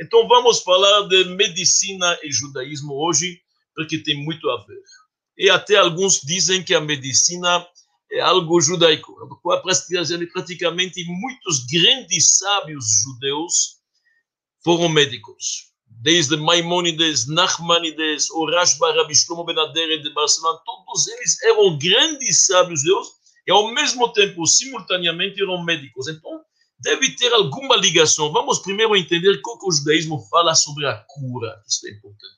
Então vamos falar de medicina e judaísmo hoje, porque tem muito a ver. E até alguns dizem que a medicina é algo judaico. Praticamente muitos grandes sábios judeus foram médicos. Desde Maimonides, Nachmanides, Orashba, Rabbi Shlomo Ben de Barcelona, todos eles eram grandes sábios judeus e ao mesmo tempo, simultaneamente, eram médicos. Então, deve ter alguma ligação. Vamos primeiro entender o que o judaísmo fala sobre a cura. Isso é importante.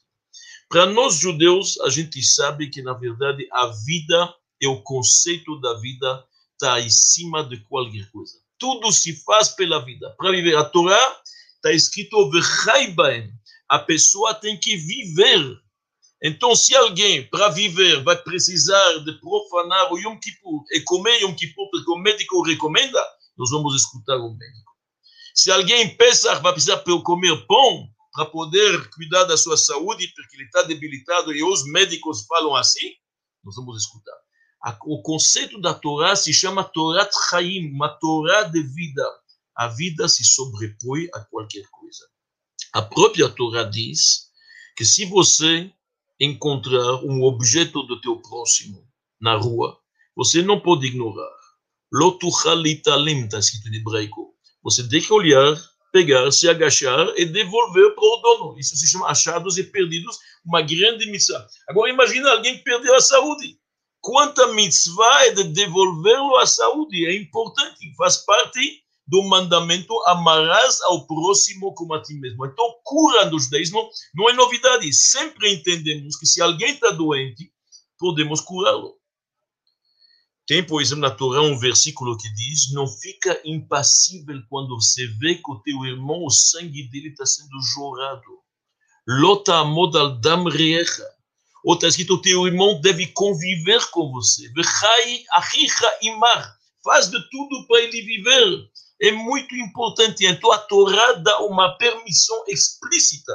Para nós judeus, a gente sabe que, na verdade, a vida e o conceito da vida está acima de qualquer coisa. Tudo se faz pela vida. Para viver a Torá, está escrito A pessoa tem que viver. Então, se alguém, para viver, vai precisar de profanar o Yom Kippur e comer Yom Kippur porque o médico recomenda, nós vamos escutar o médico. Se alguém pensa vai precisar comer pão para poder cuidar da sua saúde, porque ele está debilitado e os médicos falam assim, nós vamos escutar. O conceito da Torá se chama Torah Chaim, uma Torá de vida. A vida se sobrepõe a qualquer coisa. A própria Torá diz que se você encontrar um objeto do teu próximo na rua, você não pode ignorar. Lotuchalitalim, está escrito em hebraico. Você tem que olhar, pegar, se agachar e devolver para o dono. Isso se chama achados e perdidos, uma grande missão. Agora imagina alguém que perdeu a saúde. Quanta mitzvah é de devolvê-lo à saúde? É importante, faz parte do mandamento amarás ao próximo como a ti mesmo. Então, cura no judaísmo não é novidade. Sempre entendemos que se alguém está doente, podemos curá-lo. Tem, por exemplo, na Torá um versículo que diz: Não fica impassível quando você vê que o teu irmão, o sangue dele está sendo jorado. Lota amodal dam reecha. Ou está escrito: O teu irmão deve conviver com você. Vechai achicha imar. Faz de tudo para ele viver é muito importante. Então, a Torá dá uma permissão explícita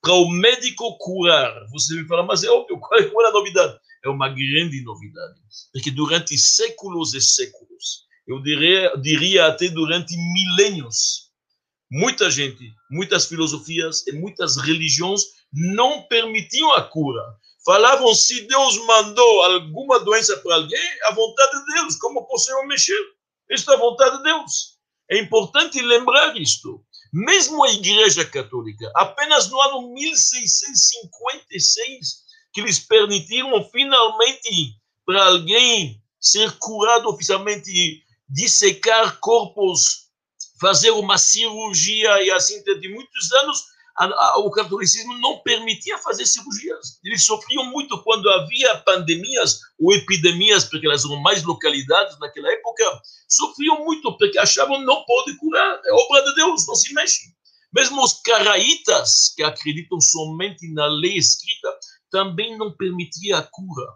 para o médico curar. Você me fala, mas é óbvio, qual é a novidade? É uma grande novidade. Porque durante séculos e séculos, eu diria, diria até durante milênios, muita gente, muitas filosofias e muitas religiões não permitiam a cura. Falavam se Deus mandou alguma doença para alguém, a vontade de Deus, como posso mexer? Isso é a vontade de Deus. É importante lembrar isto. Mesmo a Igreja Católica, apenas no ano 1656, que eles permitiram finalmente para alguém ser curado oficialmente, dissecar corpos, fazer uma cirurgia e assim, de muitos anos, o catolicismo não permitia fazer cirurgias. Eles sofriam muito quando havia pandemias ou epidemias, porque elas eram mais localidades naquela época, sofriam muito porque achavam não pode curar, é obra de Deus, não se mexe. Mesmo os caraítas, que acreditam somente na lei escrita, também não permitia a cura.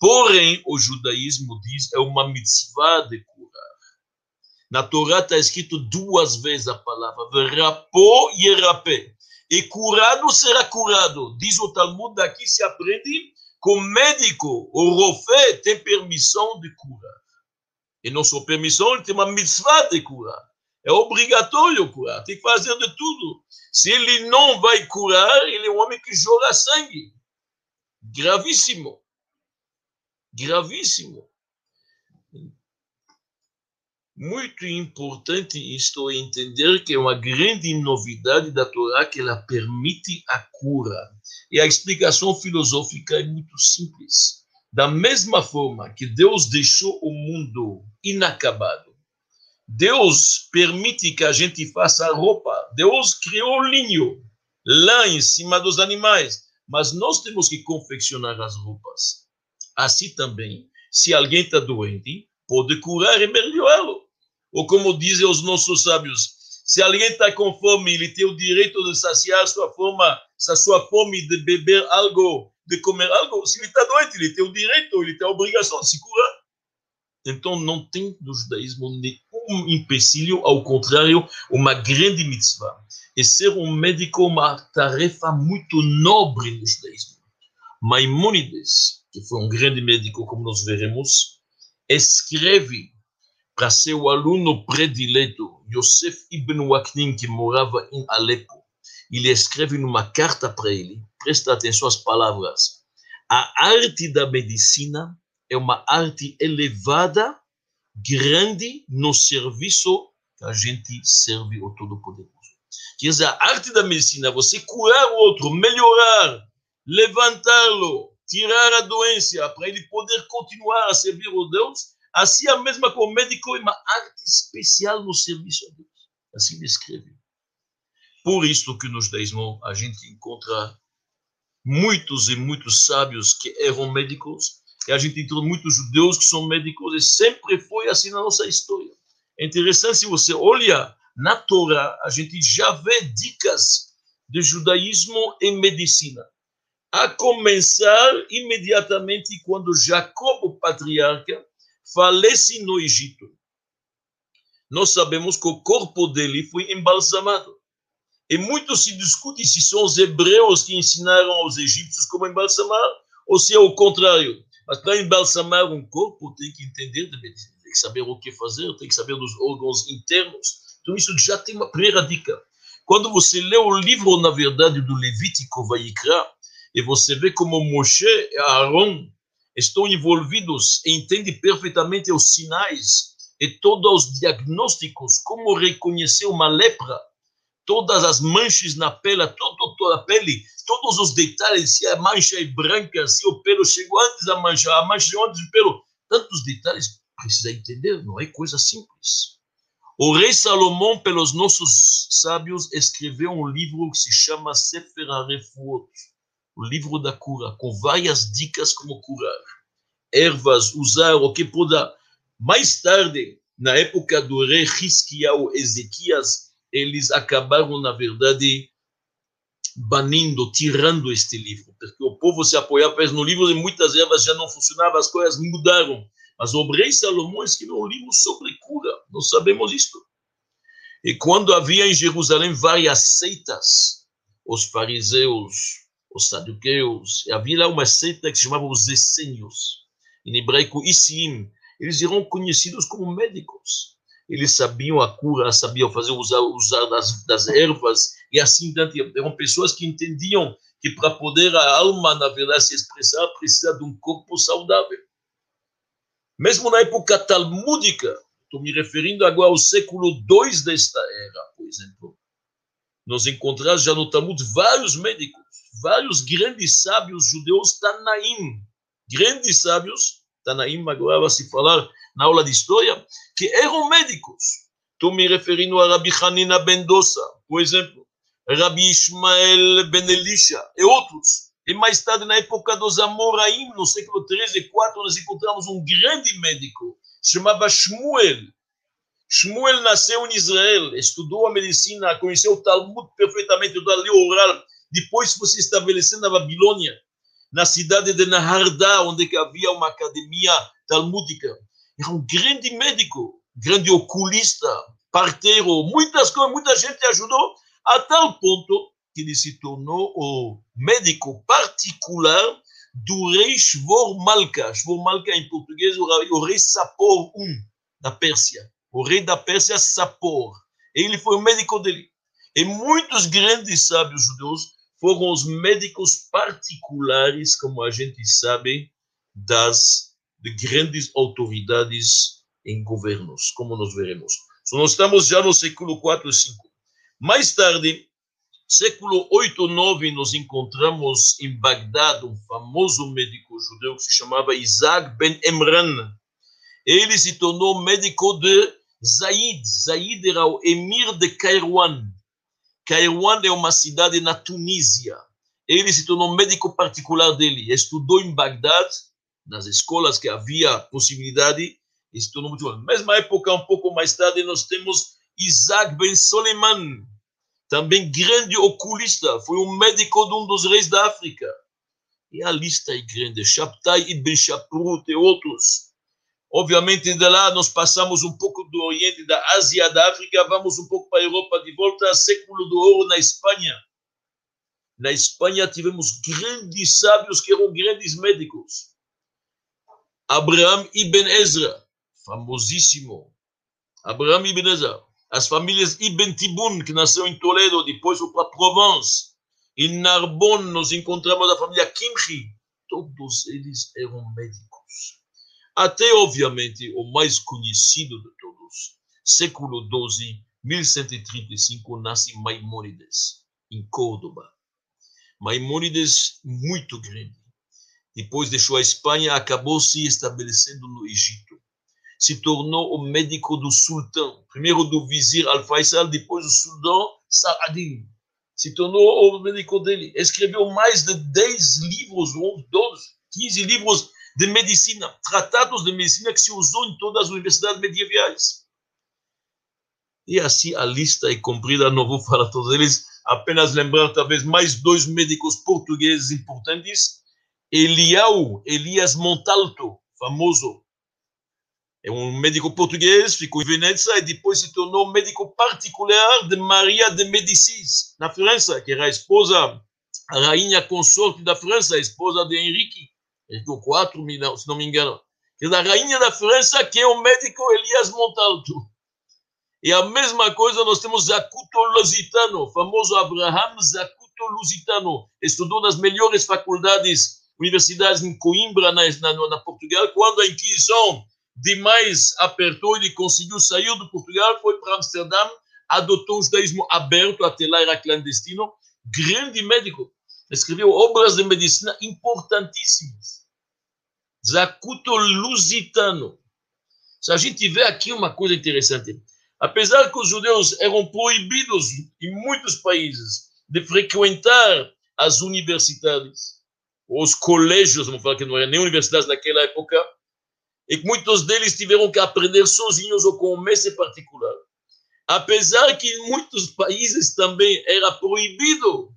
Porém, o judaísmo diz é uma mitzvah de curar. Na Torá está escrito duas vezes a palavra verapó e erapé e curado será curado. Diz o Talmud, daqui se aprende que o médico, o rofé, tem permissão de curar. E não só permissão, ele tem uma mitzvah de curar. É obrigatório curar, tem que fazer de tudo. Se ele não vai curar, ele é um homem que joga sangue. Gravíssimo. Gravíssimo muito importante isto é entender que é uma grande novidade da Torá que ela permite a cura. E a explicação filosófica é muito simples. Da mesma forma que Deus deixou o mundo inacabado, Deus permite que a gente faça roupa, Deus criou linho lá em cima dos animais, mas nós temos que confeccionar as roupas. Assim também, se alguém está doente, pode curar e melhorá-lo. Ou como dizem os nossos sábios, se alguém está com fome, ele tem o direito de saciar sua fome, sua fome de beber algo, de comer algo. Se ele está doente, ele tem o direito, ele tem a obrigação de se curar. Então, não tem no judaísmo nenhum empecilho, ao contrário, uma grande mitzvah. E ser um médico uma tarefa muito nobre no judaísmo. Maimonides, que foi um grande médico, como nós veremos, escreve para seu aluno predileto, Yosef Ibn Waknin, que morava em Alepo. ele escreve numa carta para ele, presta atenção às palavras. A arte da medicina é uma arte elevada, grande no serviço que a gente serve ao Todo-Poderoso. Quer a arte da medicina é você curar o outro, melhorar, levantá-lo, tirar a doença, para ele poder continuar a servir o Deus. Assim, a mesma com o médico é uma arte especial no serviço a Deus. Assim descreve. Por isso que no judaísmo a gente encontra muitos e muitos sábios que eram médicos, e a gente encontra muitos judeus que são médicos, e sempre foi assim na nossa história. É interessante se você olha na Torá, a gente já vê dicas de judaísmo e medicina. A começar imediatamente quando Jacob, o patriarca, falece no Egito. Nós sabemos que o corpo dele foi embalsamado. E muito se discute se são os hebreus que ensinaram aos egípcios como embalsamar, ou se é o contrário. Mas para embalsamar um corpo, tem que entender tem que saber o que fazer, tem que saber dos órgãos internos. Então, isso já tem uma primeira dica. Quando você lê o livro, na verdade, do Levítico Vaikra, e você vê como Moshe e Aaron estão envolvidos e entendem perfeitamente os sinais e todos os diagnósticos, como reconhecer uma lepra, todas as manchas na pele, todo, toda a pele, todos os detalhes, se a mancha é branca, se o pelo chegou antes da mancha, a mancha antes do pelo, tantos detalhes, precisa entender, não é coisa simples. O rei Salomão, pelos nossos sábios, escreveu um livro que se chama Sefer HaRefuot, o livro da cura, com várias dicas como curar. Ervas, usar o que pode. Mais tarde, na época do rei Hisquiel, Ezequias, eles acabaram, na verdade, banindo, tirando este livro, porque o povo se apoiava no livro e muitas ervas já não funcionavam, as coisas mudaram. Mas o rei Salomão escreveu um livro sobre cura, nós sabemos isto. E quando havia em Jerusalém várias seitas, os fariseus, os saduqueus, havia lá uma seita que se chamava os essênios, em hebraico Isim, eles eram conhecidos como médicos eles sabiam a cura, sabiam fazer usar, usar das, das ervas e assim diante. Eram pessoas que entendiam que para poder a alma, na verdade, se expressar, precisa de um corpo saudável. Mesmo na época talmúdica, estou me referindo agora ao século II desta era, por exemplo, nós encontramos já no Talmud vários médicos, vários grandes sábios judeus Tanaim, grandes sábios, Tanaim agora vai se falar na aula de história, que eram médicos. Estou me referindo a Rabi Hanina ben Dossa, por exemplo, Rabi Ismael ben Elisha e outros. E mais tarde, na época dos Amoraim, no século 13 e 4, nós encontramos um grande médico, chamava Shmuel. Shmuel nasceu em Israel, estudou a medicina, conheceu o Talmud perfeitamente, da lei oral. Depois foi se estabelecendo na Babilônia, na cidade de Nahardá, onde havia uma academia talmúdica era um grande médico, grande oculista, parteiro, muitas coisas, muita gente ajudou, a tal ponto que ele se tornou o médico particular do rei Shvor Malka. Shvor Malka, em português, o rei Sapor I, da Pérsia. O rei da Pérsia, Sapor. Ele foi o médico dele. E muitos grandes sábios judeus foram os médicos particulares, como a gente sabe, das de grandes autoridades em governos, como nós veremos. Então, nós estamos já no século 4 e 5. Mais tarde, século 8 e 9, nós encontramos em Bagdad um famoso médico judeu que se chamava Isaac Ben Emran. Ele se tornou médico de Zaid. Zaid era o emir de Kairouan. Kairouan é uma cidade na Tunísia. Ele se tornou médico particular dele. Estudou em Bagdad nas escolas que havia possibilidade, isso tudo muito bom. Mesma época, um pouco mais tarde, nós temos Isaac Ben Soleiman, também grande oculista, foi um médico de um dos reis da África. E a lista é grande, Shabtai Ibn Shaprut e outros. Obviamente, de lá nós passamos um pouco do Oriente, da Ásia, da África, vamos um pouco para a Europa, de volta ao século do ouro na Espanha. Na Espanha tivemos grandes sábios que eram grandes médicos. Abraham ibn Ezra, famosíssimo. Abraham ibn Ezra. As famílias Ibn Tibun, que nasceu em Toledo, depois foi para Provence. Em Narbonne, nós encontramos a família Kimchi. Todos eles eram médicos. Até, obviamente, o mais conhecido de todos, século XII, 1135, nasce Maimônides, em Córdoba. Maimônides, muito grande. Depois deixou a Espanha, acabou se estabelecendo no Egito se tornou o médico do sultão, primeiro do vizir Al-Faisal, depois do sultão Saladin. Se tornou o médico dele. Escreveu mais de 10 livros, 12, 15 livros de medicina, tratados de medicina que se usou em todas as universidades medievais. E assim a lista é comprida, não vou falar todos eles, apenas lembrar talvez mais dois médicos portugueses importantes, Eliau, Elias Montalto, famoso é um médico português, ficou em Veneza e depois se tornou médico particular de Maria de Médicis, na França, que era a esposa, a rainha consorte da França, a esposa de Henrique, Henrique quatro, se não me engano. É da rainha da França, que é o médico Elias Montalto. E a mesma coisa nós temos Zacuto Lusitano, famoso Abraham Zacuto Lusitano, estudou nas melhores faculdades, universidades em Coimbra, na, na, na Portugal, quando a Inquisição demais apertou, ele conseguiu sair do Portugal, foi para Amsterdã, adotou o judaísmo aberto, até lá era clandestino, grande médico, escreveu obras de medicina importantíssimas. Zacuto Lusitano. Se a gente vê aqui uma coisa interessante, apesar que os judeus eram proibidos em muitos países de frequentar as universidades, os colégios, vamos falar que não eram nem universidades naquela época, e que muitos deles tiveram que aprender sozinhos ou com um mestre particular. Apesar que em muitos países também era proibido,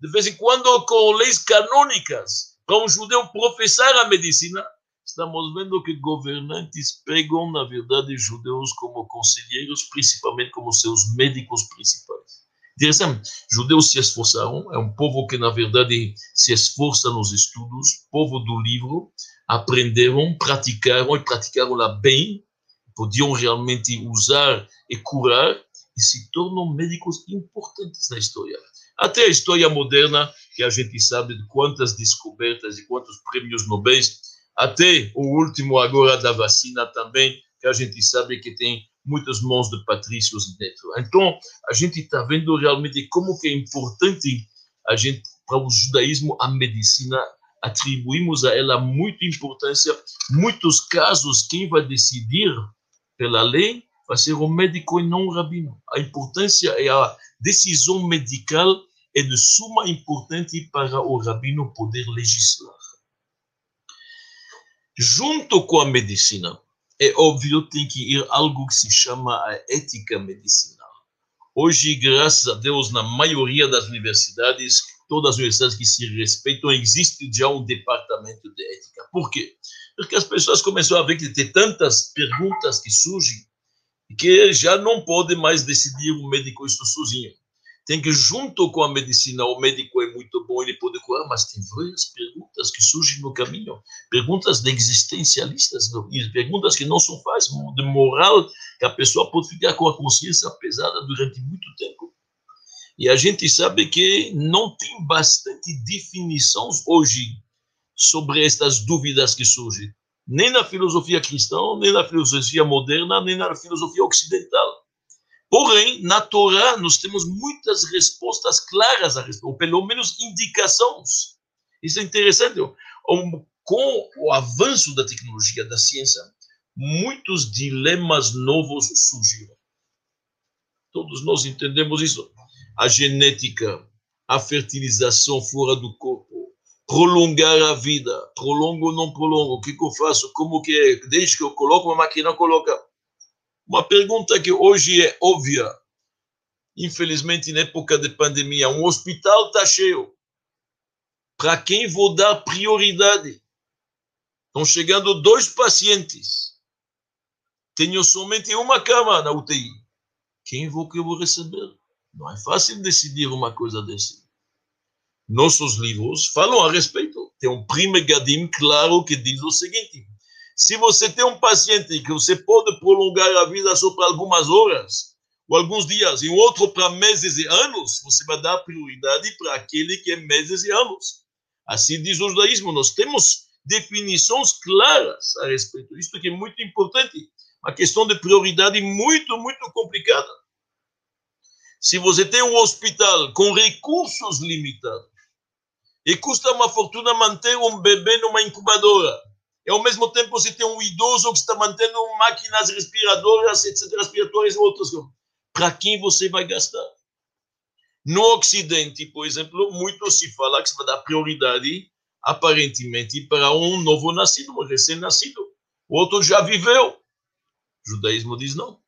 de vez em quando com leis canônicas, para um judeu professar a medicina, estamos vendo que governantes pegam, na verdade, judeus como conselheiros, principalmente como seus médicos principais. Interessante, judeus se esforçaram, é um povo que, na verdade, se esforça nos estudos, povo do livro, aprenderam, praticaram e praticaram lá bem, podiam realmente usar e curar e se tornam médicos importantes na história. Até a história moderna, que a gente sabe de quantas descobertas e quantos prêmios Nobel, até o último agora da vacina também, que a gente sabe que tem muitas mãos de patrícios dentro. Então, a gente está vendo realmente como que é importante a gente para o judaísmo a medicina atribuímos a ela muita importância. Muitos casos, quem vai decidir pela lei vai ser o médico e não o rabino. A importância é a decisão medical é de suma importância para o rabino poder legislar. Junto com a medicina, é óbvio tem que ir algo que se chama a ética medicinal. Hoje, graças a Deus, na maioria das universidades, todas as universidades que se respeitam, existe já um departamento de ética. Por quê? Porque as pessoas começaram a ver que tem tantas perguntas que surgem que já não pode mais decidir o médico isso sozinho. Tem que, junto com a medicina, o médico é muito bom, ele pode curar, mas tem várias perguntas que surgem no caminho, perguntas de existencialistas, perguntas que não são fáceis, de moral, que a pessoa pode ficar com a consciência pesada durante muito tempo. E a gente sabe que não tem bastante definições hoje sobre estas dúvidas que surgem, nem na filosofia cristã, nem na filosofia moderna, nem na filosofia ocidental. Porém, na Torá, nós temos muitas respostas claras a respeito, ou pelo menos indicações. Isso é interessante. Com o avanço da tecnologia, da ciência, muitos dilemas novos surgiram. Todos nós entendemos isso a genética, a fertilização fora do corpo, prolongar a vida, prolongo ou não prolongo, o que, que eu faço, como que é, desde que eu coloco, a máquina coloca. Uma pergunta que hoje é óbvia, infelizmente, na época de pandemia, um hospital está cheio. Para quem vou dar prioridade? Estão chegando dois pacientes. Tenho somente uma cama na UTI. Quem vou que eu vou receber? Não é fácil decidir uma coisa desse. Nossos livros falam a respeito. Tem um prime gadim claro que diz o seguinte: se você tem um paciente que você pode prolongar a vida só para algumas horas, ou alguns dias, e outro para meses e anos, você vai dar prioridade para aquele que é meses e anos. Assim diz o judaísmo, nós temos definições claras a respeito disso, que é muito importante. Uma questão de prioridade muito, muito complicada. Se você tem um hospital com recursos limitados, e custa uma fortuna manter um bebê numa incubadora, e ao mesmo tempo você tem um idoso que está mantendo máquinas respiradoras, etc., respiratórias e outras coisas. Para quem você vai gastar? No Ocidente, por exemplo, muito se fala que se vai dar prioridade, aparentemente, para um novo nascido, um recém-nascido. O outro já viveu. O judaísmo diz não.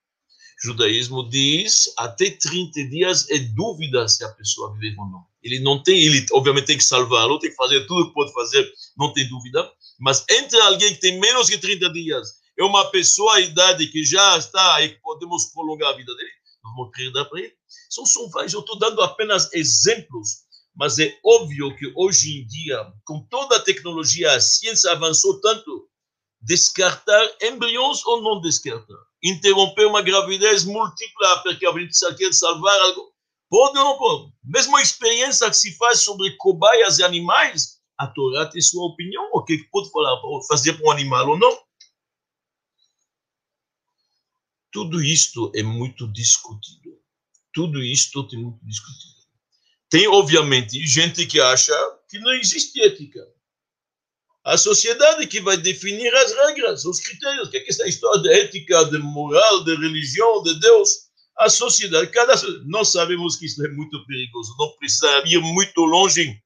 Judaísmo diz até 30 dias é dúvida se a pessoa vive ou não. Ele não tem, ele obviamente tem que salvá-lo, tem que fazer tudo que pode fazer, não tem dúvida. Mas entre alguém que tem menos que 30 dias e uma pessoa a idade que já está e podemos prolongar a vida dele, vamos perder para ele. São, são vários, eu estou dando apenas exemplos, mas é óbvio que hoje em dia, com toda a tecnologia, a ciência avançou tanto, descartar embriões ou não descartar? Interromper uma gravidez múltipla porque a gente quer salvar algo? Pode ou não pode? Mesmo a experiência que se faz sobre cobaias e animais, a Torá tem sua opinião, o que pode falar, fazer para um animal ou não. Tudo isto é muito discutido. Tudo isto tem muito discutido. Tem, obviamente, gente que acha que não existe ética. A sociedade que vai definir as regras, os critérios. O que é essa história de ética, de moral, de religião, de Deus? A sociedade, cada nós sabemos que isso é muito perigoso. Não precisa ir muito longe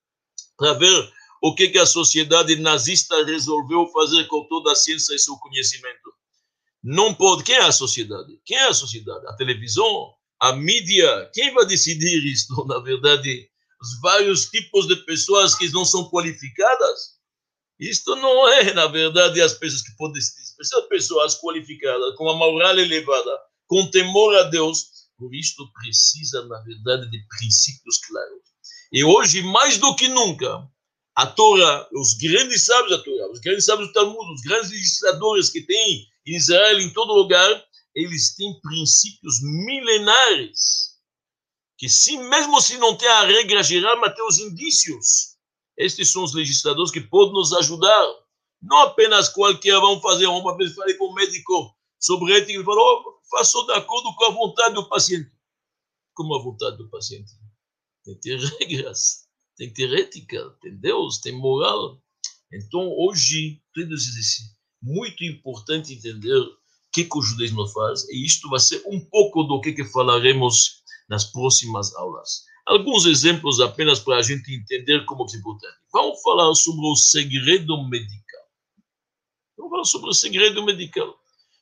para ver o que, que a sociedade nazista resolveu fazer com toda a ciência e seu conhecimento. Não pode. Quem é a sociedade? Quem é a sociedade? A televisão? A mídia? Quem vai decidir isso? Na verdade, os vários tipos de pessoas que não são qualificadas. Isto não é, na verdade, as pessoas que podem. São pessoas qualificadas, com a moral elevada, com temor a Deus. Por isto precisa, na verdade, de princípios claros. E hoje, mais do que nunca, a Torá, os grandes sábios da Torá, os grandes sábios do Talmud, os grandes legisladores que tem em Israel, em todo lugar, eles têm princípios milenares, que se, mesmo se não tem a regra geral, mas tem os indícios. Estes são os legisladores que podem nos ajudar. Não apenas qualquer, vamos fazer, uma vez falei com o médico sobre ética, ele falou, oh, de acordo com a vontade do paciente. Como a vontade do paciente? Tem que ter regras, tem que ter ética, tem Deus, tem moral. Então, hoje, tudo isso muito importante entender o que, que o judaísmo faz, e isto vai ser um pouco do que, que falaremos nas próximas aulas. Alguns exemplos apenas para a gente entender como é importante. Vamos falar sobre o segredo medical. Vamos falar sobre o segredo medical.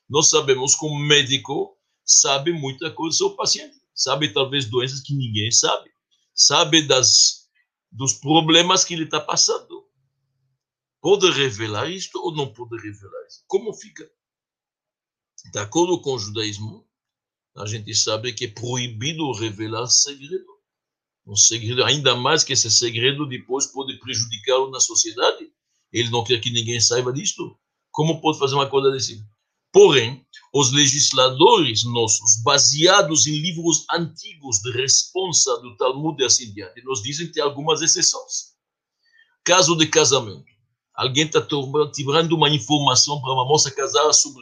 Nós sabemos que o médico sabe muita coisa sobre o paciente. Sabe talvez doenças que ninguém sabe. Sabe das, dos problemas que ele está passando Pode revelar isto ou não pode revelar isto? Como fica? De acordo com o judaísmo, a gente sabe que é proibido revelar segredo. Um segredo, ainda mais que esse segredo depois pode prejudicá-lo na sociedade. Ele não quer que ninguém saiba disto. Como pode fazer uma coisa desse? Porém, os legisladores nossos, baseados em livros antigos de responsa do Talmud e assim diante, nos dizem que tem algumas exceções. Caso de casamento alguém está tirando uma informação para uma moça casada sobre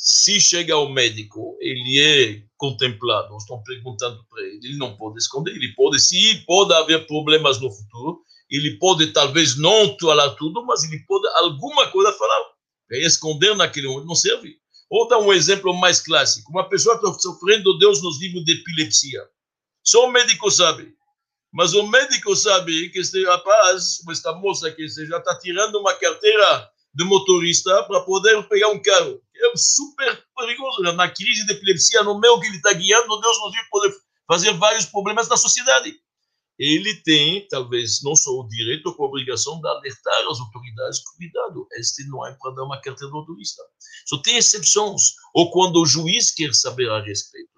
se chega ao médico, ele é contemplado, estamos perguntando para ele, ele não pode esconder, ele pode, se pode haver problemas no futuro, ele pode talvez não falar tudo, mas ele pode alguma coisa falar. É esconder naquele momento não serve. Ou dar um exemplo mais clássico, uma pessoa está sofrendo, Deus nos livros de epilepsia. Só o médico sabe. Mas o médico sabe que este rapaz, esta moça que já está tirando uma carteira de motorista para poder pegar um carro. É super perigoso. Na crise de epilepsia, no meio que ele está guiando, Deus nos viu poder fazer vários problemas na sociedade. Ele tem, talvez, não só o direito, com a obrigação de alertar as autoridades: cuidado, este não é para dar uma carteira de motorista. Só tem exceções. Ou quando o juiz quer saber a respeito.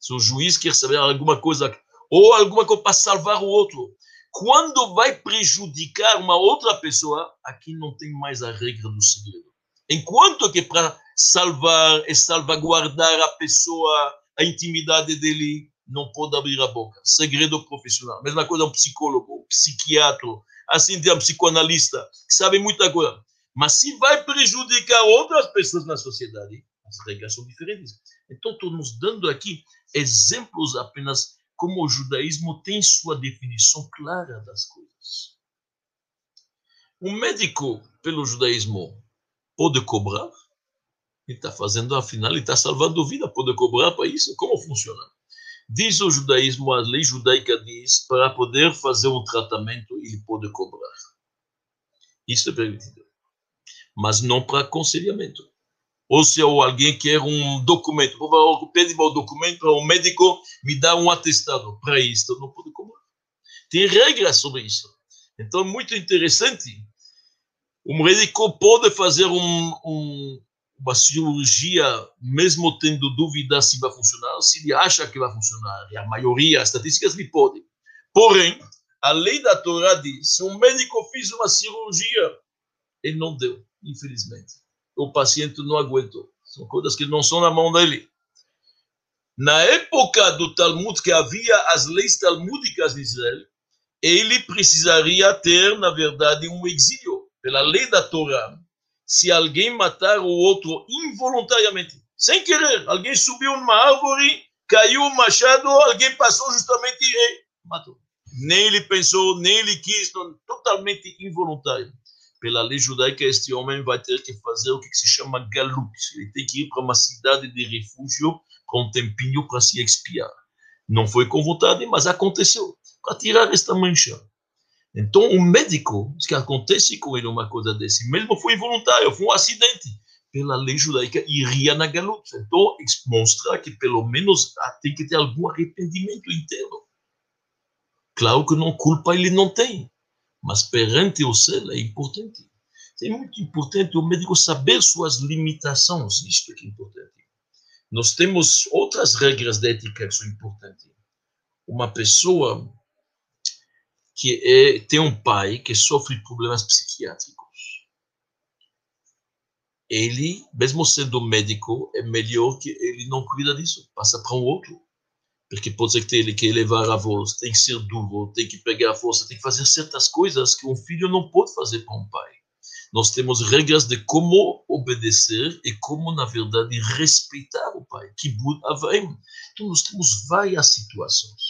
Se o juiz quer saber alguma coisa ou alguma coisa para salvar o outro. Quando vai prejudicar uma outra pessoa, aqui não tem mais a regra do segredo. Enquanto que para salvar e salvaguardar a pessoa, a intimidade dele, não pode abrir a boca. Segredo profissional. Mesma coisa um psicólogo, um psiquiatra, assim tem um psicoanalista, que sabe muita coisa. Mas se vai prejudicar outras pessoas na sociedade, as regras são diferentes. Então, estamos dando aqui exemplos apenas como o judaísmo tem sua definição clara das coisas. Um médico, pelo judaísmo, pode cobrar? Ele está fazendo, afinal, ele está salvando vida, pode cobrar para isso? Como funciona? Diz o judaísmo, a lei judaica diz, para poder fazer um tratamento, ele pode cobrar. Isso é permitido. Mas não para aconselhamento. Ou se alguém quer um documento, por favor, pede o documento para o médico me dar um atestado. Para isso, não pode cobrar. Tem regras sobre isso. Então, é muito interessante. O médico pode fazer um, um, uma cirurgia, mesmo tendo dúvida se vai funcionar, se ele acha que vai funcionar, e a maioria, as estatísticas, ele pode. Porém, a lei da Torá diz, se um médico fez uma cirurgia, ele não deu, infelizmente. O paciente não aguentou. São coisas que não são na mão dele. Na época do Talmud, que havia as leis talmúdicas de Israel, ele precisaria ter, na verdade, um exílio. Pela lei da Torá, se alguém matar o outro involuntariamente, sem querer, alguém subiu numa árvore, caiu um machado, alguém passou justamente e matou. Nem ele pensou, nem ele quis, não, totalmente involuntário. Pela lei judaica, este homem vai ter que fazer o que se chama galut. Ele tem que ir para uma cidade de refúgio para um tempinho para se expiar. Não foi com vontade, mas aconteceu, para tirar esta mancha. Então, o médico, que acontece com ele uma coisa desse, mesmo foi involuntário, foi um acidente, pela lei judaica, iria na galuta. Então, mostra que pelo menos tem que ter algum arrependimento interno. Claro que não culpa ele não tem, mas perante o céu é importante. É muito importante o médico saber suas limitações, isto é é importante. Nós temos outras regras de ética que são importantes. Uma pessoa que é, tem um pai que sofre problemas psiquiátricos. Ele, mesmo sendo médico, é melhor que ele não cuida disso, passa para um outro. Porque pode ser que ele quer elevar a voz, tem que ser duro, tem que pegar a força, tem que fazer certas coisas que um filho não pode fazer para um pai. Nós temos regras de como obedecer e como, na verdade, respeitar o pai. Kibud Avaim. Então, nós temos várias situações.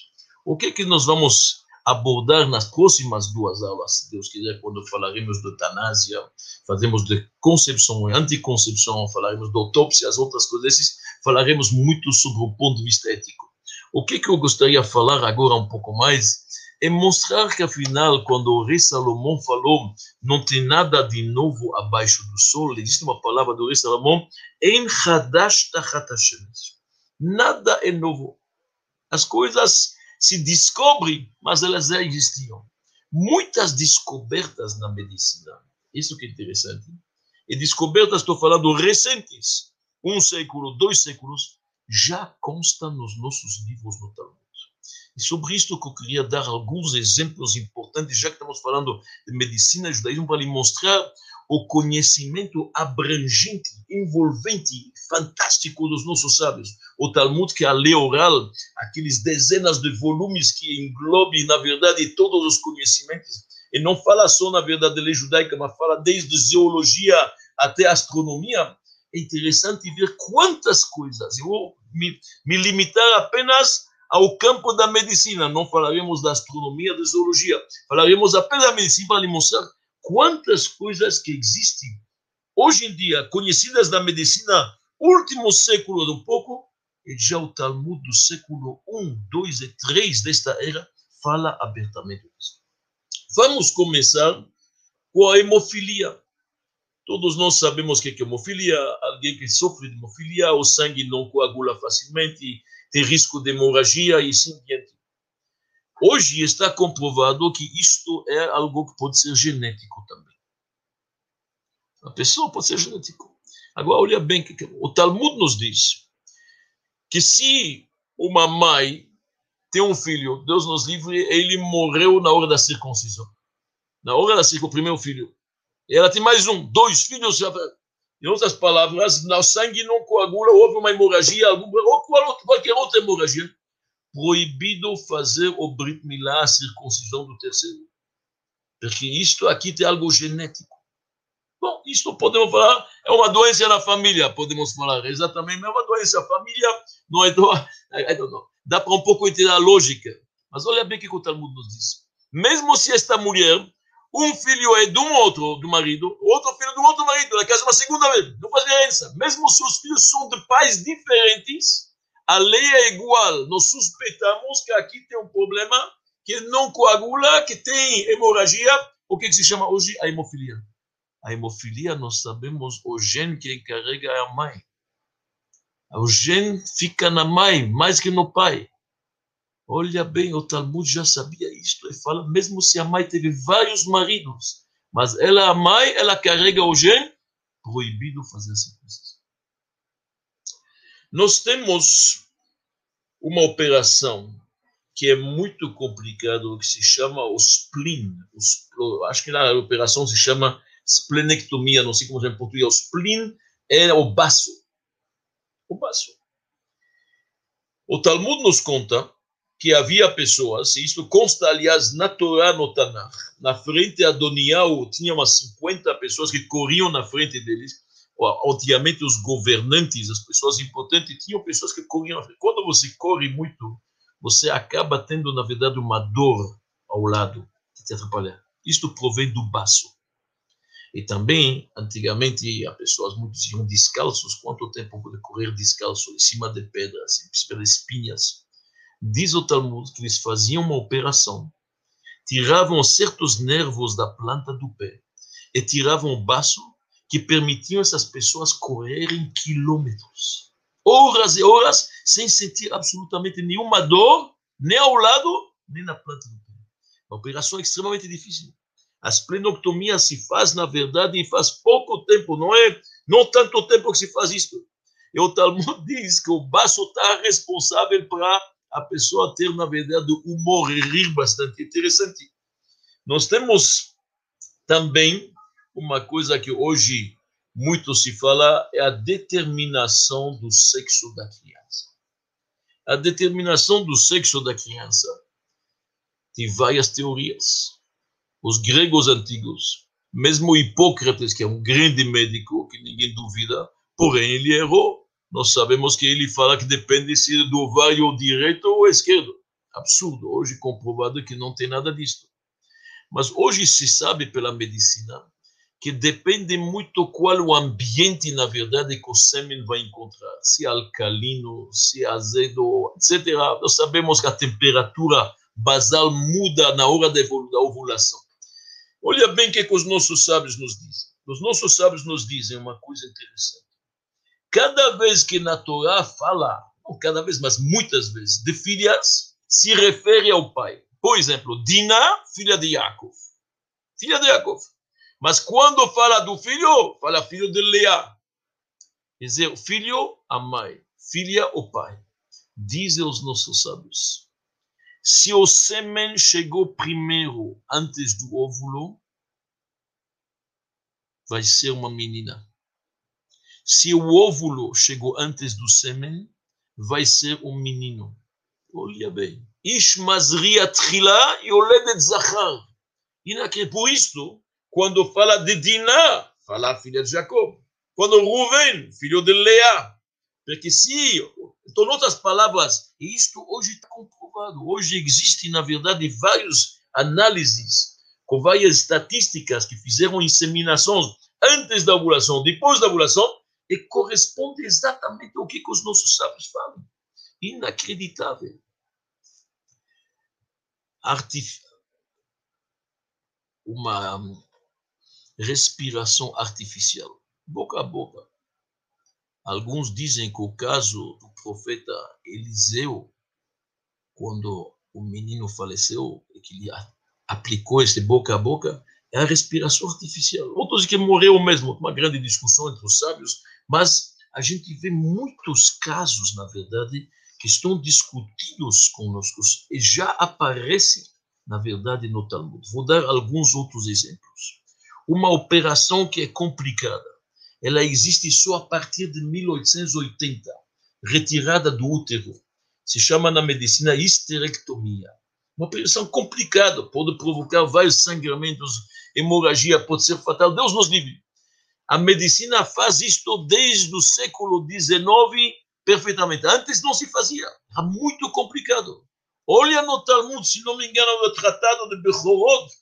O que é que nós vamos abordar nas próximas duas aulas, se Deus quiser, quando falaremos de eutanásia, fazemos de concepção e anticoncepção, falaremos de autópsia, as outras coisas, falaremos muito sobre o ponto de vista ético. O que, que eu gostaria de falar agora um pouco mais é mostrar que, afinal, quando o rei Salomão falou, não tem nada de novo abaixo do sol, existe uma palavra do rei Salomão, em Hadash Nada é novo. As coisas se descobre, mas elas já existiam. Muitas descobertas na medicina, isso que é interessante, e descobertas, estou falando recentes, um século, dois séculos, já constam nos nossos livros no Talmud. E sobre isto que eu queria dar alguns exemplos importantes, já que estamos falando de medicina e judaísmo, para lhe mostrar o conhecimento abrangente, envolvente, fantástico dos nossos sábios. O Talmud, que é a lei oral, aqueles dezenas de volumes que englobe, na verdade, todos os conhecimentos, e não fala só, na verdade, da lei judaica, mas fala desde zoologia até astronomia. É interessante ver quantas coisas. Eu vou me, me limitar apenas ao campo da medicina, não falaremos da astronomia, da zoologia, falaremos apenas da medicina para lhe mostrar quantas coisas que existem hoje em dia, conhecidas da medicina, último século um pouco, e já o Talmud do século 1, 2 e 3 desta era fala abertamente disso. Vamos começar com a hemofilia. Todos nós sabemos o que é hemofilia. Alguém que sofre de hemofilia, o sangue não coagula facilmente, tem risco de hemorragia e assim diante. Hoje está comprovado que isto é algo que pode ser genético também. A pessoa pode ser genético. Agora, olha bem o Talmud nos diz que se uma mãe tem um filho, Deus nos livre, ele morreu na hora da circuncisão. Na hora da circuncisão, o primeiro filho. Ela tem mais um, dois filhos. Em outras palavras, o sangue não coagula, houve uma hemorragia, ou qualquer outra hemorragia. Proibido fazer o Brit Milá, a circuncisão do terceiro. Porque isto aqui tem algo genético. Bom, isto podemos falar, é uma doença na família, podemos falar exatamente, é uma doença. A família não é. Do, don't know. Dá para um pouco entender a lógica. Mas olha bem o que o Talmud nos diz. Mesmo se esta mulher um filho é de um outro, do marido, outro filho do outro marido, na casa uma segunda vez. Não faz diferença. Mesmo se os filhos são de pais diferentes, a lei é igual. Nós suspeitamos que aqui tem um problema que não coagula, que tem hemorragia, o que se chama hoje a hemofilia. A hemofilia, nós sabemos, o gene que encarrega é a mãe. O gene fica na mãe, mais que no pai. Olha bem, o Talmud já sabia isto. Ele fala, mesmo se a mãe teve vários maridos, mas ela, a mãe, ela carrega o gene, proibido fazer essa coisa. Nós temos uma operação que é muito complicada, que se chama o spleen. Acho que na operação se chama splenectomia, não sei como é em português. O spleen é o baço. O baço. O Talmud nos conta que havia pessoas, e isso consta, aliás, na Torá, no Tanakh, na frente de Adoniau, tinha umas 50 pessoas que corriam na frente deles, antigamente os governantes, as pessoas importantes, tinham pessoas que corriam na frente. Quando você corre muito, você acaba tendo, na verdade, uma dor ao lado que te atrapalha. Isto provém do baço. E também, antigamente, as pessoas muitos iam descalços. Quanto tempo pode correr descalço em cima de pedras, em cima de espinhas? Diz o Talmud que eles faziam uma operação, tiravam certos nervos da planta do pé e tiravam o baço que permitiam essas pessoas correrem quilômetros, horas e horas, sem sentir absolutamente nenhuma dor, nem ao lado, nem na planta do pé. Uma operação extremamente difícil. A esplenectomia se faz, na verdade, e faz pouco tempo, não é? Não tanto tempo que se faz isso. E o Talmud diz que o baço está responsável para a pessoa ter, na verdade, humor e rir bastante interessante. Nós temos também uma coisa que hoje muito se fala, é a determinação do sexo da criança. A determinação do sexo da criança tem várias teorias. Os gregos antigos, mesmo Hipócrates, que é um grande médico, que ninguém duvida, porém ele errou nós sabemos que ele fala que depende se do ovário direito ou esquerdo. Absurdo, hoje comprovado que não tem nada disso. Mas hoje se sabe pela medicina que depende muito qual o ambiente, na verdade, que o sêmen vai encontrar. Se alcalino, se azedo, etc. Nós sabemos que a temperatura basal muda na hora da ovulação. Olha bem o que, que os nossos sábios nos dizem. Os nossos sábios nos dizem uma coisa interessante. Cada vez que na Torá fala, não cada vez, mas muitas vezes, de filhas, se refere ao pai. Por exemplo, Dina, filha de Yaakov. Filha de Yaakov. Mas quando fala do filho, fala filho de Leá. Quer dizer, filho, a mãe. Filha, o pai. Dizem os nossos sábios. Se o sêmen chegou primeiro antes do óvulo, vai ser uma menina. Se o óvulo chegou antes do sêmen, vai ser um menino. Olha bem. Ish mazria trila yoledet zachar. Por isso, quando fala de Diná, fala filha de Jacob. Quando Ruven, filho de Leá. Porque se, então, outras palavras, isto hoje está Hoje existe, na verdade, várias análises, com várias estatísticas que fizeram inseminações antes da ovulação, depois da ovulação, e corresponde exatamente ao que, que os nossos sábios falam. Inacreditável. Artif uma respiração artificial, boca a boca. Alguns dizem que o caso do profeta Eliseu, quando o menino faleceu, e que ele aplicou esse boca a boca, é a respiração artificial. Outros que morreu mesmo, uma grande discussão entre os sábios, mas a gente vê muitos casos, na verdade, que estão discutidos conosco e já aparecem, na verdade, no Talmud. Vou dar alguns outros exemplos. Uma operação que é complicada, ela existe só a partir de 1880, retirada do útero. Se chama na medicina histerectomia. Uma operação complicada, pode provocar vários sangramentos, hemorragia, pode ser fatal. Deus nos livre. A medicina faz isto desde o século XIX perfeitamente. Antes não se fazia. Era muito complicado. Olha no Talmud, se não me engano, no Tratado de Bechorot,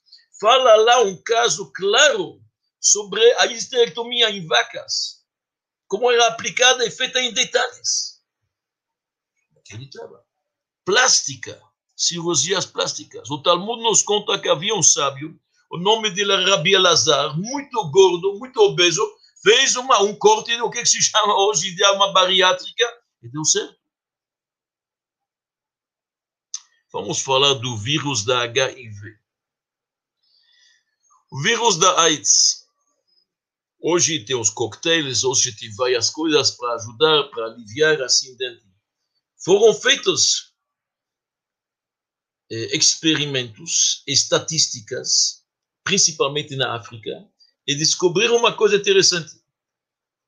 fala lá um caso claro sobre a histerectomia em vacas, como era aplicada e feita em detalhes. Acreditava. Plástica, cirurgias plásticas. O Talmud nos conta que havia um sábio, o nome dele era Rabi Elazar, muito gordo, muito obeso, fez uma, um corte, o que se chama hoje de uma bariátrica, e deu certo. Vamos falar do vírus da HIV. O vírus da AIDS. Hoje tem os coquetéis, hoje tem várias coisas para ajudar, para aliviar assim dentro. Foram feitos eh, experimentos, estatísticas, principalmente na África, e descobriram uma coisa interessante.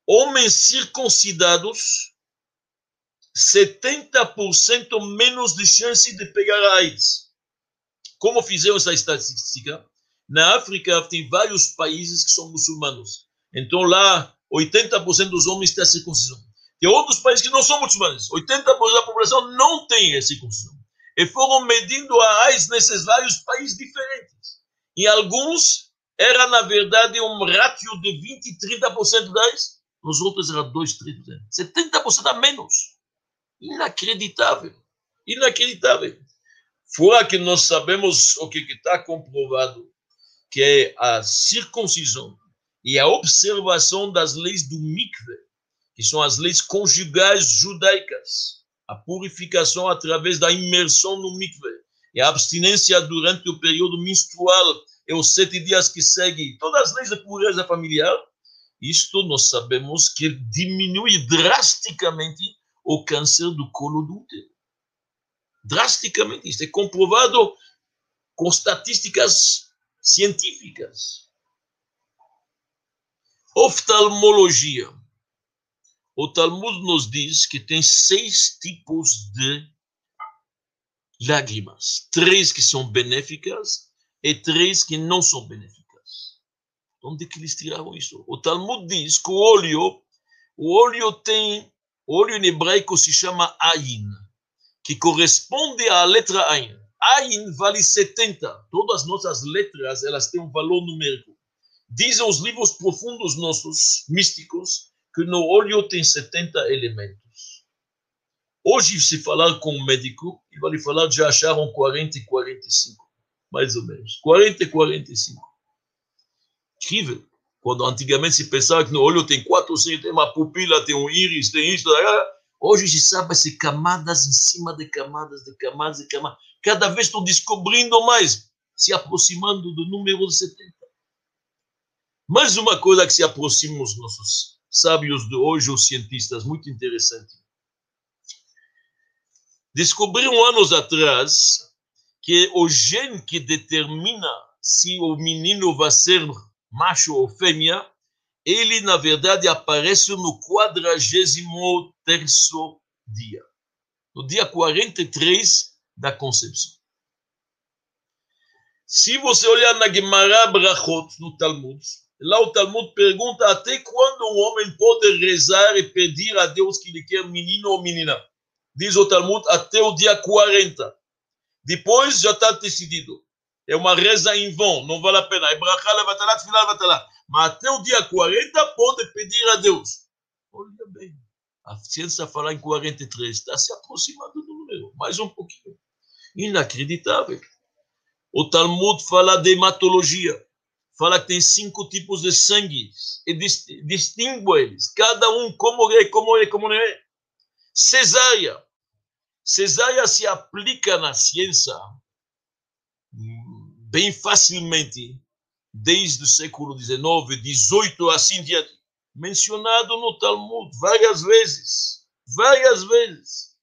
Homens circuncidados 70% menos de chance de pegar a AIDS. Como fizeram essa estatística? Na África tem vários países que são muçulmanos. Então lá 80% dos homens têm a circuncisão. Tem outros países que não são muçulmanos. 80% da população não tem a circuncisão. E foram medindo a AIDS nesses vários países diferentes. Em alguns era, na verdade, um ratio de 20 e 30% da AIDS. Nos outros era 2, 3%. 70% a menos. Inacreditável. Inacreditável. Fora que nós sabemos o que está comprovado, que é a circuncisão e a observação das leis do mikve, que são as leis conjugais judaicas, a purificação através da imersão no mikve e a abstinência durante o período menstrual e os sete dias que seguem, todas as leis de pureza familiar, isto nós sabemos que diminui drasticamente o câncer do colo do útero. Drasticamente, isto é comprovado com estatísticas científicas. Oftalmologia. O Talmud nos diz que tem seis tipos de lágrimas: três que são benéficas e três que não são benéficas. Onde que eles tiraram isso? O Talmud diz que o óleo, o óleo tem o olho em hebraico se chama Ain, que corresponde à letra Ain. Ain vale 70. Todas as nossas letras, elas têm um valor numérico. Dizem os livros profundos nossos, místicos, que no olho tem 70 elementos. Hoje, se falar com um médico, ele vai lhe falar já acharam 40 e 45, mais ou menos. 40 e 45. Incrível. Quando antigamente se pensava que no olho tem quatro, cinco, tem uma pupila, tem um íris, tem isso. Hoje se sabe-se camadas em cima de camadas, de camadas, de camadas. Cada vez estou descobrindo mais, se aproximando do número de 70. Mais uma coisa que se aproxima os nossos sábios de hoje, os cientistas, muito interessante. Descobriram anos atrás que o gene que determina se o menino vai ser macho ou fêmea, ele, na verdade, aparece no quadragésimo terço dia, no dia 43 da concepção. Se você olhar na Gemara Brachot, no Talmud, lá o Talmud pergunta até quando um homem pode rezar e pedir a Deus que ele quer menino ou menina. Diz o Talmud, até o dia 40. Depois já está decidido é uma reza em vão, não vale a pena. Mas até o dia 40 pode pedir a Deus. Olha bem, a ciência fala em 43, está se aproximando do número, mais um pouquinho. Inacreditável. O Talmud fala de hematologia, fala que tem cinco tipos de sangue, e distingue eles, cada um como é, como é, como é. Cesárea. Cesárea se aplica na ciência bem facilmente, desde o século XIX, XVIII, assim diante, mencionado no Talmud várias vezes, várias vezes.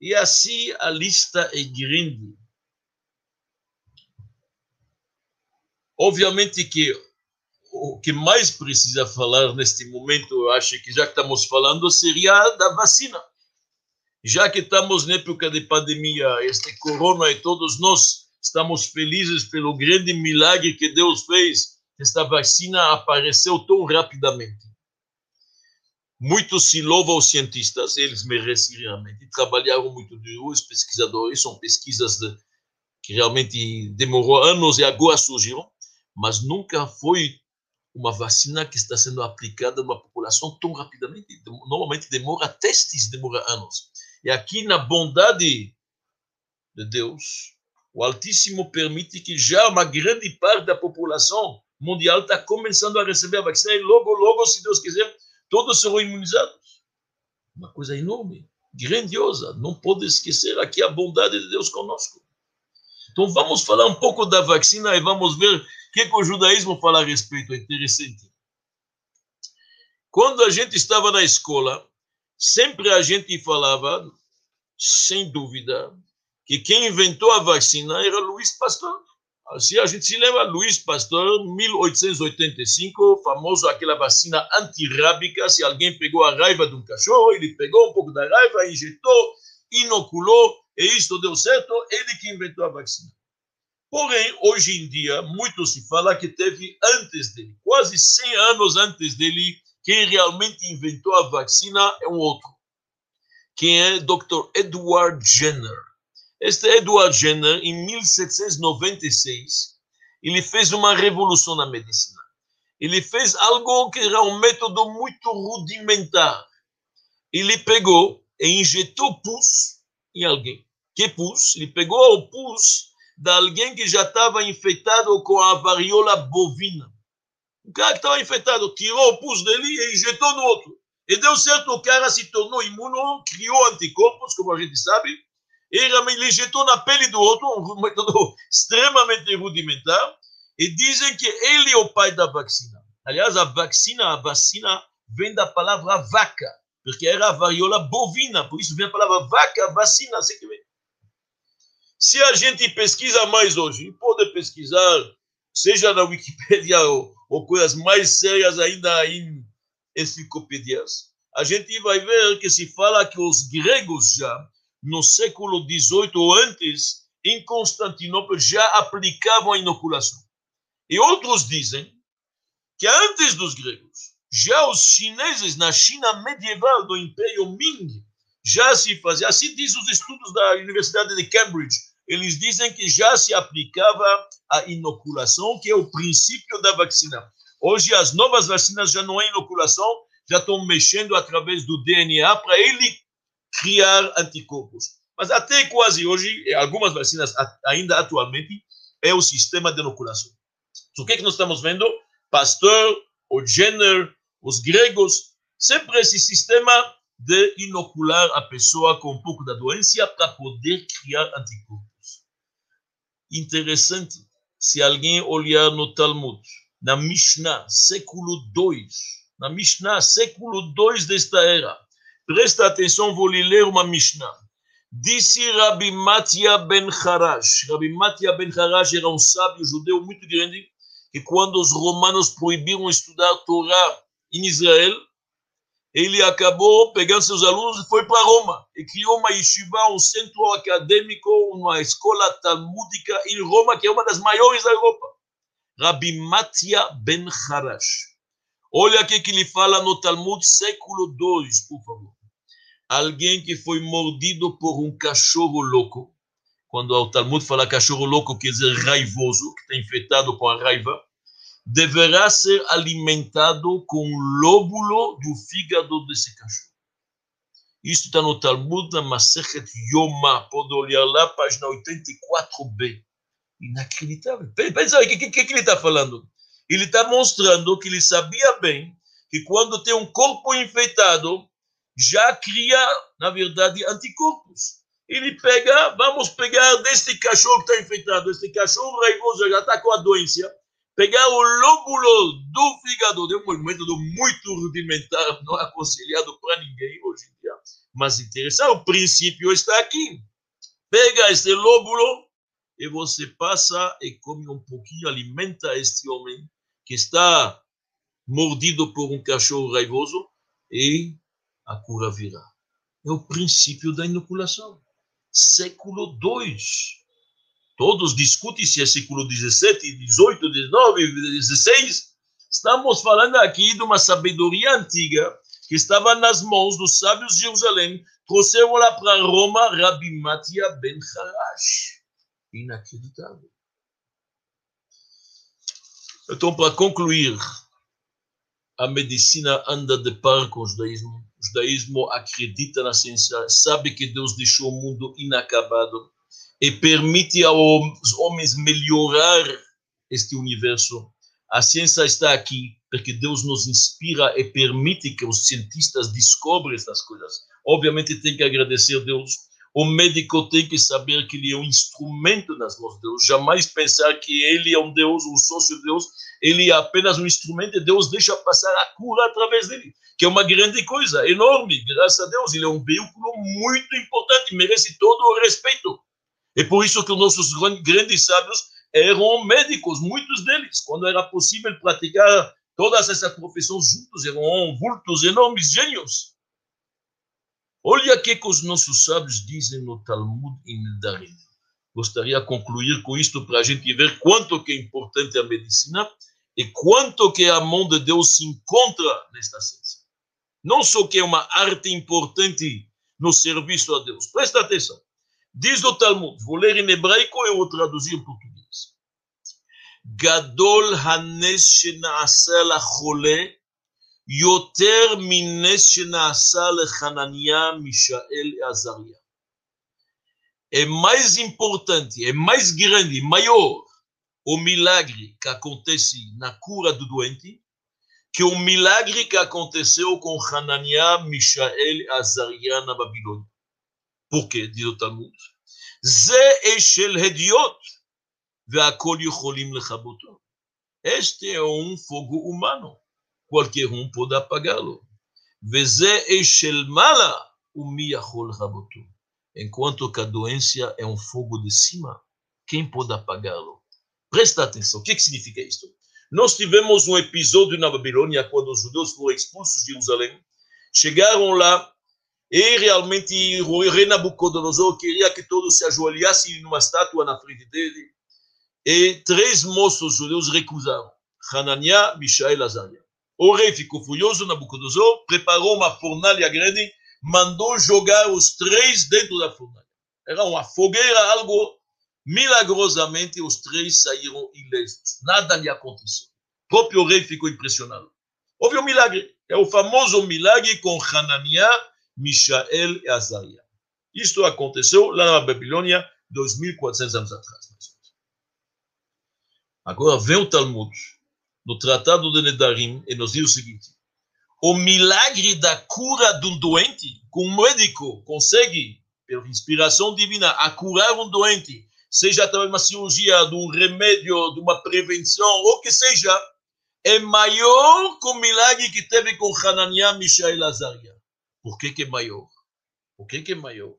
E assim a lista é grande. Obviamente que o que mais precisa falar neste momento, eu acho que já estamos falando, seria da vacina. Já que estamos na época de pandemia, este corona e todos nós estamos felizes pelo grande milagre que Deus fez, esta vacina apareceu tão rapidamente. Muito se louva aos cientistas, eles merecem realmente, trabalharam muito duro, os pesquisadores, são pesquisas de, que realmente demorou anos e agora surgiram, mas nunca foi uma vacina que está sendo aplicada numa população tão rapidamente. Normalmente demora, testes demora anos. E aqui na bondade de Deus, o Altíssimo permite que já uma grande parte da população mundial está começando a receber a vacina e logo, logo, se Deus quiser, todos serão imunizados. Uma coisa enorme, grandiosa. Não pode esquecer aqui a bondade de Deus conosco. Então vamos falar um pouco da vacina e vamos ver que, que o judaísmo fala a respeito. É interessante. Quando a gente estava na escola, sempre a gente falava, sem dúvida, que quem inventou a vacina era Luiz Pasteur. Assim a gente se lembra, Luiz Pasteur, 1885, famoso aquela vacina antirrábica. Se alguém pegou a raiva de um cachorro, ele pegou um pouco da raiva, injetou, inoculou, e isso deu certo, ele que inventou a vacina. Porém, hoje em dia, muito se fala que teve antes dele, quase 100 anos antes dele, quem realmente inventou a vacina é um outro. Quem é Dr. Edward Jenner. Este Edward Jenner, em 1796, ele fez uma revolução na medicina. Ele fez algo que era um método muito rudimentar. Ele pegou e injetou pus em alguém. Que pus? Ele pegou o pus de alguém que já estava infectado com a variola bovina. O cara que estava infectado tirou o pus dele e injetou no outro. E deu certo, o cara se tornou imuno, criou anticorpos, como a gente sabe, e ele injetou na pele do outro, um método extremamente rudimentar, e dizem que ele é o pai da vacina. Aliás, a vacina, a vacina vem da palavra vaca, porque era a variola bovina, por isso vem a palavra vaca, vacina, sei que. Se a gente pesquisa mais hoje, pode pesquisar, seja na Wikipédia ou, ou coisas mais sérias ainda em enciclopédias, a gente vai ver que se fala que os gregos já, no século XVIII ou antes, em Constantinopla, já aplicavam a inoculação. E outros dizem que antes dos gregos, já os chineses na China medieval do Império Ming já se fazia, assim diz os estudos da Universidade de Cambridge, eles dizem que já se aplicava a inoculação, que é o princípio da vacina. Hoje as novas vacinas já não é inoculação, já estão mexendo através do DNA para ele criar anticorpos. Mas até quase hoje, algumas vacinas ainda atualmente, é o sistema de inoculação. Então, o que, é que nós estamos vendo? Pasteur, o Jenner, os gregos, sempre esse sistema de inocular a pessoa com um pouco da doença para poder criar anticorpos. Interessante, se alguém olhar no Talmud, na Mishnah, século 2, na Mishnah, século 2 desta era, presta atenção, vou lhe ler uma Mishnah. Disse Rabbi Matia ben Harash. Rabbi Matia ben Harash era um sábio judeu muito grande, que quando os romanos proibiram estudar Torá em Israel, ele acabou pegando seus alunos e foi para Roma. E criou uma yeshiva, um centro acadêmico, uma escola talmúdica em Roma, que é uma das maiores da Europa. Rabbi Matia ben Harash. Olha o que ele fala no Talmud, século II, por favor. Alguém que foi mordido por um cachorro louco. Quando o Talmud fala cachorro louco, quer dizer raivoso, que está infectado com a raiva deverá ser alimentado com o lóbulo do fígado desse cachorro. Isso está no Talmud, na Masechet Yoma, pode olhar lá, página 84b. Inacreditável. Pensa aí, o que, que, que ele está falando? Ele está mostrando que ele sabia bem que quando tem um corpo infectado, já cria, na verdade, anticorpos. Ele pega, vamos pegar deste cachorro que está infectado, este cachorro raivoso já está com a doença, pegar o lóbulo do fígado, de um método muito rudimentar, não aconselhado para ninguém hoje em dia, mas interessante, o princípio está aqui. Pega este lóbulo e você passa e come um pouquinho, alimenta este homem que está mordido por um cachorro raivoso e a cura virá. É o princípio da inoculação. Século II. Todos discutem se é século XVII, XVIII, XIX, XVI. Estamos falando aqui de uma sabedoria antiga que estava nas mãos dos sábios de Jerusalém. Trouxeram lá para Roma Rabi Matia Ben Harash. Inacreditável. Então, para concluir, a medicina anda de par com o judaísmo. O judaísmo acredita na ciência, sabe que Deus deixou o mundo inacabado e permite aos homens melhorar este universo. A ciência está aqui porque Deus nos inspira e permite que os cientistas descobrem estas coisas. Obviamente tem que agradecer a Deus o médico tem que saber que ele é um instrumento nas mãos de Deus, jamais pensar que ele é um Deus, um sócio de Deus, ele é apenas um instrumento e Deus deixa passar a cura através dele, que é uma grande coisa, enorme, graças a Deus, ele é um veículo muito importante, merece todo o respeito. É por isso que os nossos grandes sábios eram médicos, muitos deles, quando era possível praticar todas essas profissões juntos, eram vultos enormes, gênios. Olha o que, os nossos sábios dizem no Talmud em Nedarim. Gostaria de concluir com isto para a gente ver quanto que é importante a medicina e quanto que a mão de Deus se encontra nesta ciência. Não só que é uma arte importante no serviço a Deus. Presta atenção. Diz o Talmud, vou ler em hebraico e vou traduzir em português. Gadol hanes shenasa lachole yoter mines shenasa lechanania, Mishael e Azaria. É mais importante, é mais grande, maior o milagre que acontece na cura do doente que o milagre que aconteceu com Hananiah, Mishael e Azaria na Babilônia porque, diz o Talmud, Ze Eshel Hediot, Veakol Yocholim Lechabotot. Este é um fogo humano, qualquer um pode apagá-lo. Veze Eshel Mala, Umiyachol Chabotot. Enquanto que a doença é um fogo de cima, quem pode apagá-lo? Presta atenção, o que, que significa isto? Nós tivemos um episódio na Babilônia, quando os judeus foram expulsos de Jerusalém, chegaram lá e realmente o rei Nabucodonosor queria que todos se ajoelhassem numa estátua na frente dele. E três moços judeus recusaram: Hananiah, Mishael e Azariah. O rei ficou furioso, Nabucodonosor preparou uma fornalha grande, mandou jogar os três dentro da fornalha. Era uma fogueira, algo milagrosamente os três saíram ilesos. Nada lhe aconteceu. O próprio rei ficou impressionado. Houve um milagre. É o famoso milagre com Hananiah, Mishael e Azariah. Isto aconteceu lá na Babilônia, 2.400 anos atrás. Agora vem o Talmud no Tratado de Nedarim, e nos diz o seguinte: o milagre da cura de um doente, que um médico consegue, pela inspiração divina, a curar um doente, seja através de uma cirurgia, de um remédio, de uma prevenção, ou que seja, é maior que o milagre que teve com Hananiah, Mishael e Azaria. Por que, que é maior? Por que, que é maior?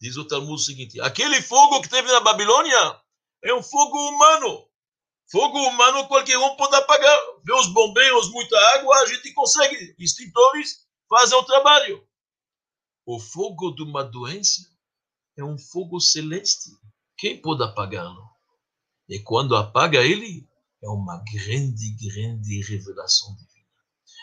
Diz o Talmud o seguinte: aquele fogo que teve na Babilônia é um fogo humano. Fogo humano qualquer um pode apagar. Vê os bombeiros, muita água, a gente consegue. Extintores fazem o trabalho. O fogo de uma doença é um fogo celeste. Quem pode apagá-lo? E quando apaga ele, é uma grande, grande revelação divina.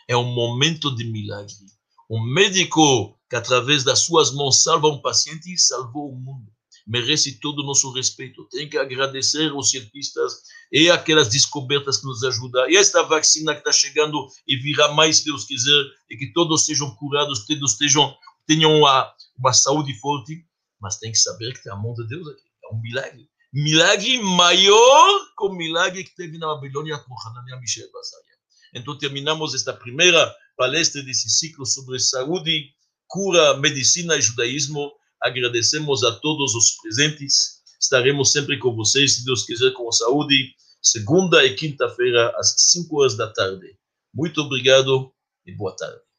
É um momento de milagre. Um médico que, através das suas mãos, salva um paciente, salvou o mundo merece todo o nosso respeito. Tem que agradecer aos cientistas e aquelas descobertas que nos ajudam. E esta vacina que está chegando e virá mais, se Deus quiser, e que todos sejam curados, todos estejam, tenham uma, uma saúde forte. Mas tem que saber que tem a mão de Deus aqui. É um milagre. Milagre maior que o milagre que teve na Babilônia com Hananiah, Michel Basaria. Então, terminamos esta primeira palestra desse ciclo sobre saúde, cura, medicina e judaísmo. Agradecemos a todos os presentes. Estaremos sempre com vocês, se Deus quiser, com saúde, segunda e quinta-feira, às 5 horas da tarde. Muito obrigado e boa tarde.